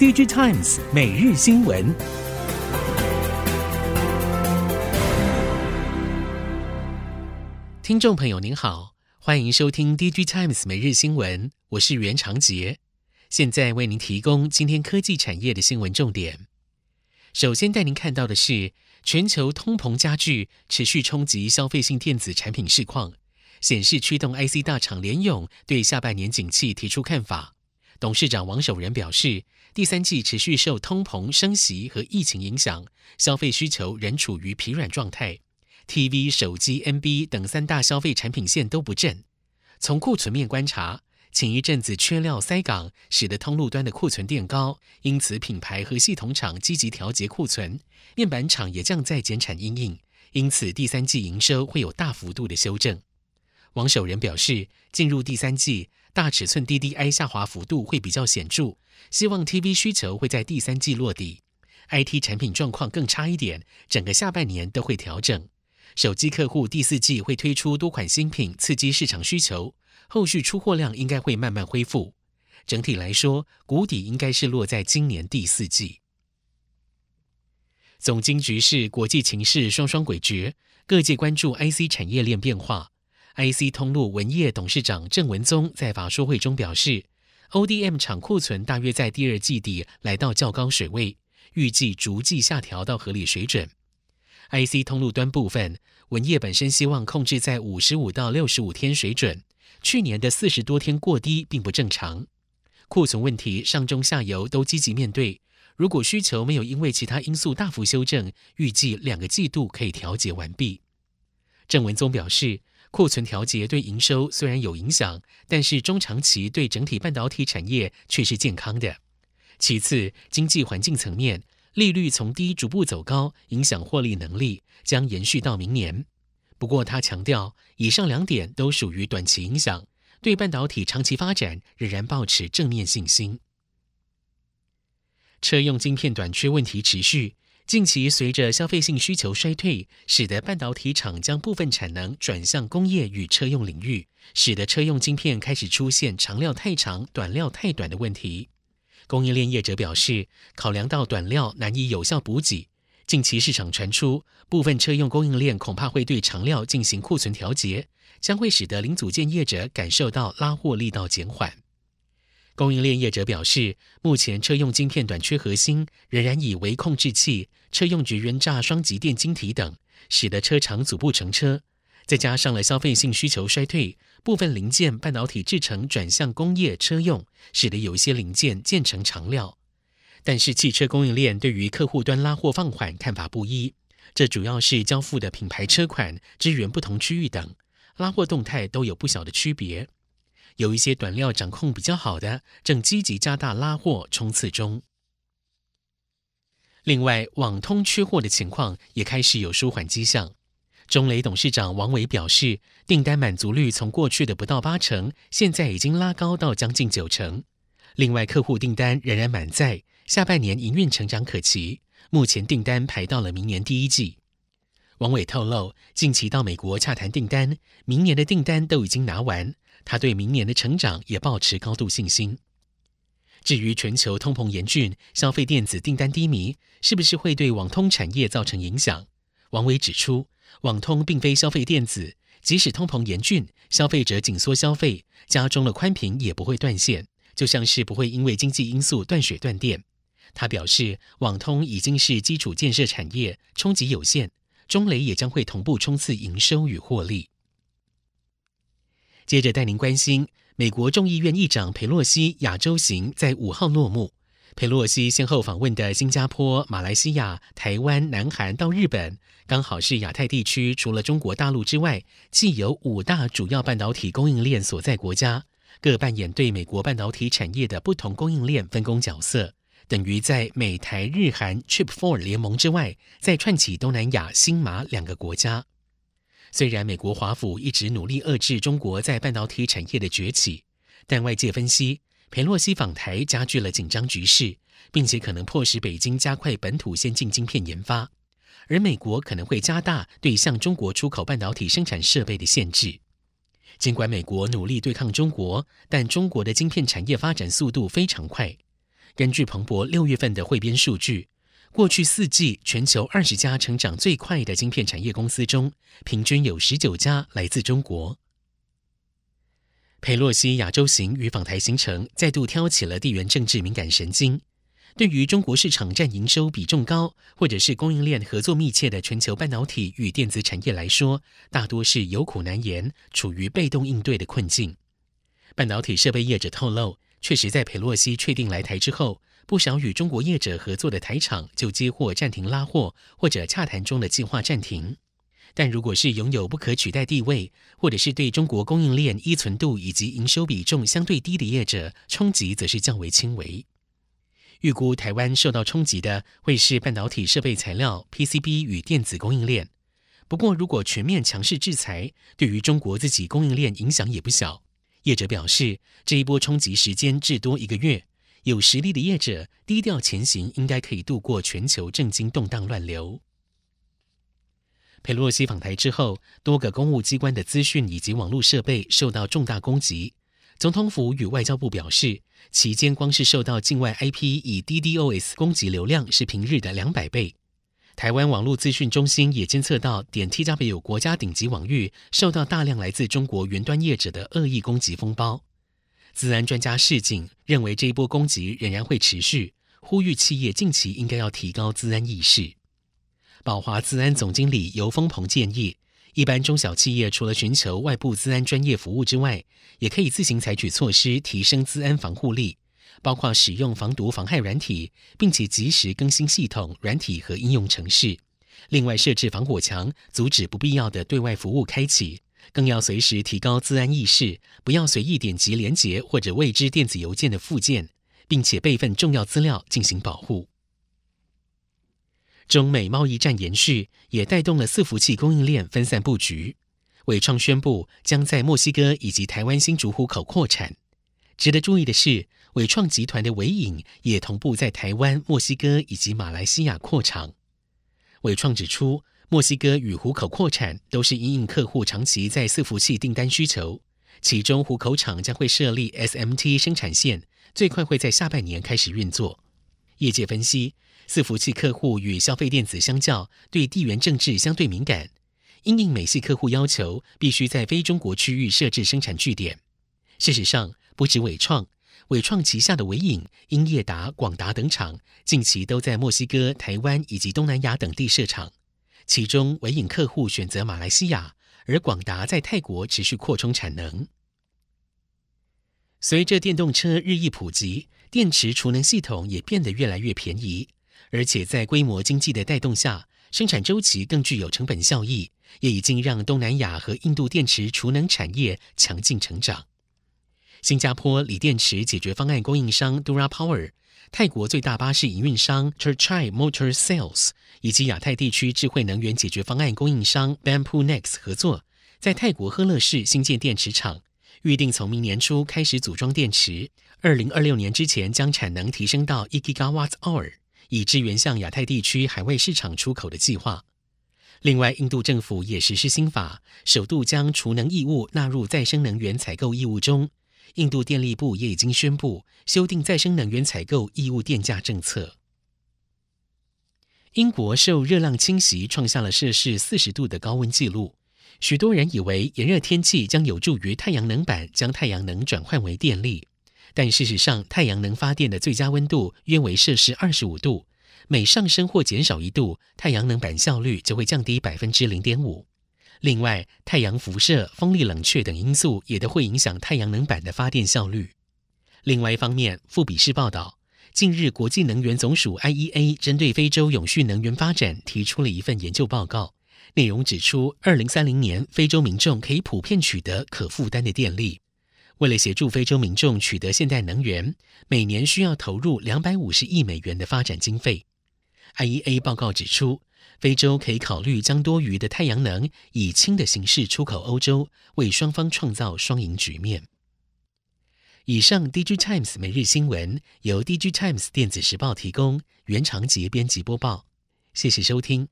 DG Times 每日新闻，听众朋友您好，欢迎收听 DG Times 每日新闻，我是袁长杰，现在为您提供今天科技产业的新闻重点。首先带您看到的是，全球通膨加剧，持续冲击消费性电子产品市况。显示驱动 IC 大厂联咏对下半年景气提出看法。董事长王守仁表示，第三季持续受通膨升息和疫情影响，消费需求仍处于疲软状态。TV、手机、NB 等三大消费产品线都不振。从库存面观察，前一阵子缺料塞港，使得通路端的库存垫高，因此品牌和系统厂积极调节库存，面板厂也降再减产因应，因此第三季营收会有大幅度的修正。王守仁表示，进入第三季，大尺寸 DDI 下滑幅度会比较显著，希望 TV 需求会在第三季落地。IT 产品状况更差一点，整个下半年都会调整。手机客户第四季会推出多款新品，刺激市场需求，后续出货量应该会慢慢恢复。整体来说，谷底应该是落在今年第四季。总经局势、国际情势双双诡谲，各界关注 IC 产业链变化。IC 通路文业董事长郑文宗在法说会中表示，ODM 厂库存大约在第二季底来到较高水位，预计逐季下调到合理水准。IC 通路端部分，文业本身希望控制在五十五到六十五天水准，去年的四十多天过低并不正常。库存问题上中下游都积极面对，如果需求没有因为其他因素大幅修正，预计两个季度可以调节完毕。郑文宗表示。库存调节对营收虽然有影响，但是中长期对整体半导体产业却是健康的。其次，经济环境层面，利率从低逐步走高，影响获利能力，将延续到明年。不过，他强调，以上两点都属于短期影响，对半导体长期发展仍然抱持正面信心。车用晶片短缺问题持续。近期随着消费性需求衰退，使得半导体厂将部分产能转向工业与车用领域，使得车用晶片开始出现长料太长、短料太短的问题。供应链业者表示，考量到短料难以有效补给，近期市场传出部分车用供应链恐怕会对长料进行库存调节，将会使得零组件业者感受到拉货力道减缓。供应链业者表示，目前车用晶片短缺核心仍然以微控制器、车用绝缘栅双极电晶体等，使得车厂组不成车。再加上了消费性需求衰退，部分零件半导体制成转向工业车用，使得有一些零件渐成长料。但是汽车供应链对于客户端拉货放缓看法不一，这主要是交付的品牌车款、支援不同区域等，拉货动态都有不小的区别。有一些短料掌控比较好的，正积极加大拉货冲刺中。另外，网通缺货的情况也开始有舒缓迹象。中磊董事长王伟表示，订单满足率从过去的不到八成，现在已经拉高到将近九成。另外，客户订单仍然满载，下半年营运成长可期。目前订单排到了明年第一季。王伟透露，近期到美国洽谈订单，明年的订单都已经拿完。他对明年的成长也保持高度信心。至于全球通膨严峻，消费电子订单低迷，是不是会对网通产业造成影响？王伟指出，网通并非消费电子，即使通膨严峻，消费者紧缩消费，家中的宽频也不会断线，就像是不会因为经济因素断水断电。他表示，网通已经是基础建设产业，冲击有限，中磊也将会同步冲刺营收与获利。接着带您关心，美国众议院议长裴洛西亚洲行在五号落幕。裴洛西先后访问的新加坡、马来西亚、台湾、南韩到日本，刚好是亚太地区除了中国大陆之外，既有五大主要半导体供应链所在国家，各扮演对美国半导体产业的不同供应链分工角色，等于在美台日韩 Chip Four 联盟之外，再串起东南亚新马两个国家。虽然美国华府一直努力遏制中国在半导体产业的崛起，但外界分析，裴洛西访台加剧了紧张局势，并且可能迫使北京加快本土先进晶片研发，而美国可能会加大对向中国出口半导体生产设备的限制。尽管美国努力对抗中国，但中国的晶片产业发展速度非常快。根据彭博六月份的汇编数据，过去四季全球二十家成长最快的晶片产业公司中，平均有十九家来自中国。裴洛西亚洲行与访台行程再度挑起了地缘政治敏感神经。对于中国市场占营收比重高，或者是供应链合作密切的全球半导体与电子产业来说，大多是有苦难言，处于被动应对的困境。半导体设备业者透露，确实在裴洛西确定来台之后，不少与中国业者合作的台厂就接获暂停拉货或者洽谈中的计划暂停。但如果是拥有不可取代地位，或者是对中国供应链依存度以及营收比重相对低的业者，冲击则是较为轻微。预估台湾受到冲击的会是半导体设备材料、PCB 与电子供应链。不过，如果全面强势制裁，对于中国自己供应链影响也不小。业者表示，这一波冲击时间至多一个月，有实力的业者低调前行，应该可以度过全球政经动荡乱流。佩洛西访台之后，多个公务机关的资讯以及网络设备受到重大攻击。总统府与外交部表示，期间光是受到境外 IP 以 DDoS 攻击流量是平日的两百倍。台湾网络资讯中心也监测到点 TW 国家顶级网域受到大量来自中国云端业者的恶意攻击风暴。资安专家示警，认为这一波攻击仍然会持续，呼吁企业近期应该要提高资安意识。宝华资安总经理尤丰鹏建议。一般中小企业除了寻求外部资安专业服务之外，也可以自行采取措施提升资安防护力，包括使用防毒防害软体，并且及时更新系统、软体和应用程式。另外，设置防火墙，阻止不必要的对外服务开启。更要随时提高自安意识，不要随意点击连结或者未知电子邮件的附件，并且备份重要资料进行保护。中美贸易战延续，也带动了伺服器供应链分散布局。伟创宣布将在墨西哥以及台湾新竹湖口扩产。值得注意的是，伟创集团的纬颖也同步在台湾、墨西哥以及马来西亚扩厂。伟创指出，墨西哥与湖口扩产都是因应客户长期在伺服器订单需求，其中湖口厂将会设立 SMT 生产线，最快会在下半年开始运作。业界分析。伺服器客户与消费电子相较，对地缘政治相对敏感。因应美系客户要求，必须在非中国区域设置生产据点。事实上，不止伟创，伟创旗下的伟影、英业达、广达等厂，近期都在墨西哥、台湾以及东南亚等地设厂。其中，唯影客户选择马来西亚，而广达在泰国持续扩充产能。随着电动车日益普及，电池储能系统也变得越来越便宜。而且在规模经济的带动下，生产周期更具有成本效益，也已经让东南亚和印度电池储能产业强劲成长。新加坡锂电池解决方案供应商 Dura Power、泰国最大巴士营运商 Churchai Motor Sales 以及亚太地区智慧能源解决方案供应商 Bampu Next 合作，在泰国呵乐市新建电池厂，预定从明年初开始组装电池，二零二六年之前将产能提升到一 Gigawatt Hour。以支援向亚太地区海外市场出口的计划。另外，印度政府也实施新法，首度将储能义务纳入再生能源采购义务中。印度电力部也已经宣布修订再生能源采购义务电价政策。英国受热浪侵袭，创下了摄氏四十度的高温纪录。许多人以为炎热天气将有助于太阳能板将太阳能转换为电力。但事实上，太阳能发电的最佳温度约为摄氏二十五度，每上升或减少一度，太阳能板效率就会降低百分之零点五。另外，太阳辐射、风力冷却等因素也都会影响太阳能板的发电效率。另外一方面，富比士报道，近日国际能源总署 IEA 针对非洲永续能源发展提出了一份研究报告，内容指出，二零三零年非洲民众可以普遍取得可负担的电力。为了协助非洲民众取得现代能源，每年需要投入两百五十亿美元的发展经费。IEA 报告指出，非洲可以考虑将多余的太阳能以氢的形式出口欧洲，为双方创造双赢局面。以上，DG Times 每日新闻由 DG Times 电子时报提供，原长节编辑播报。谢谢收听。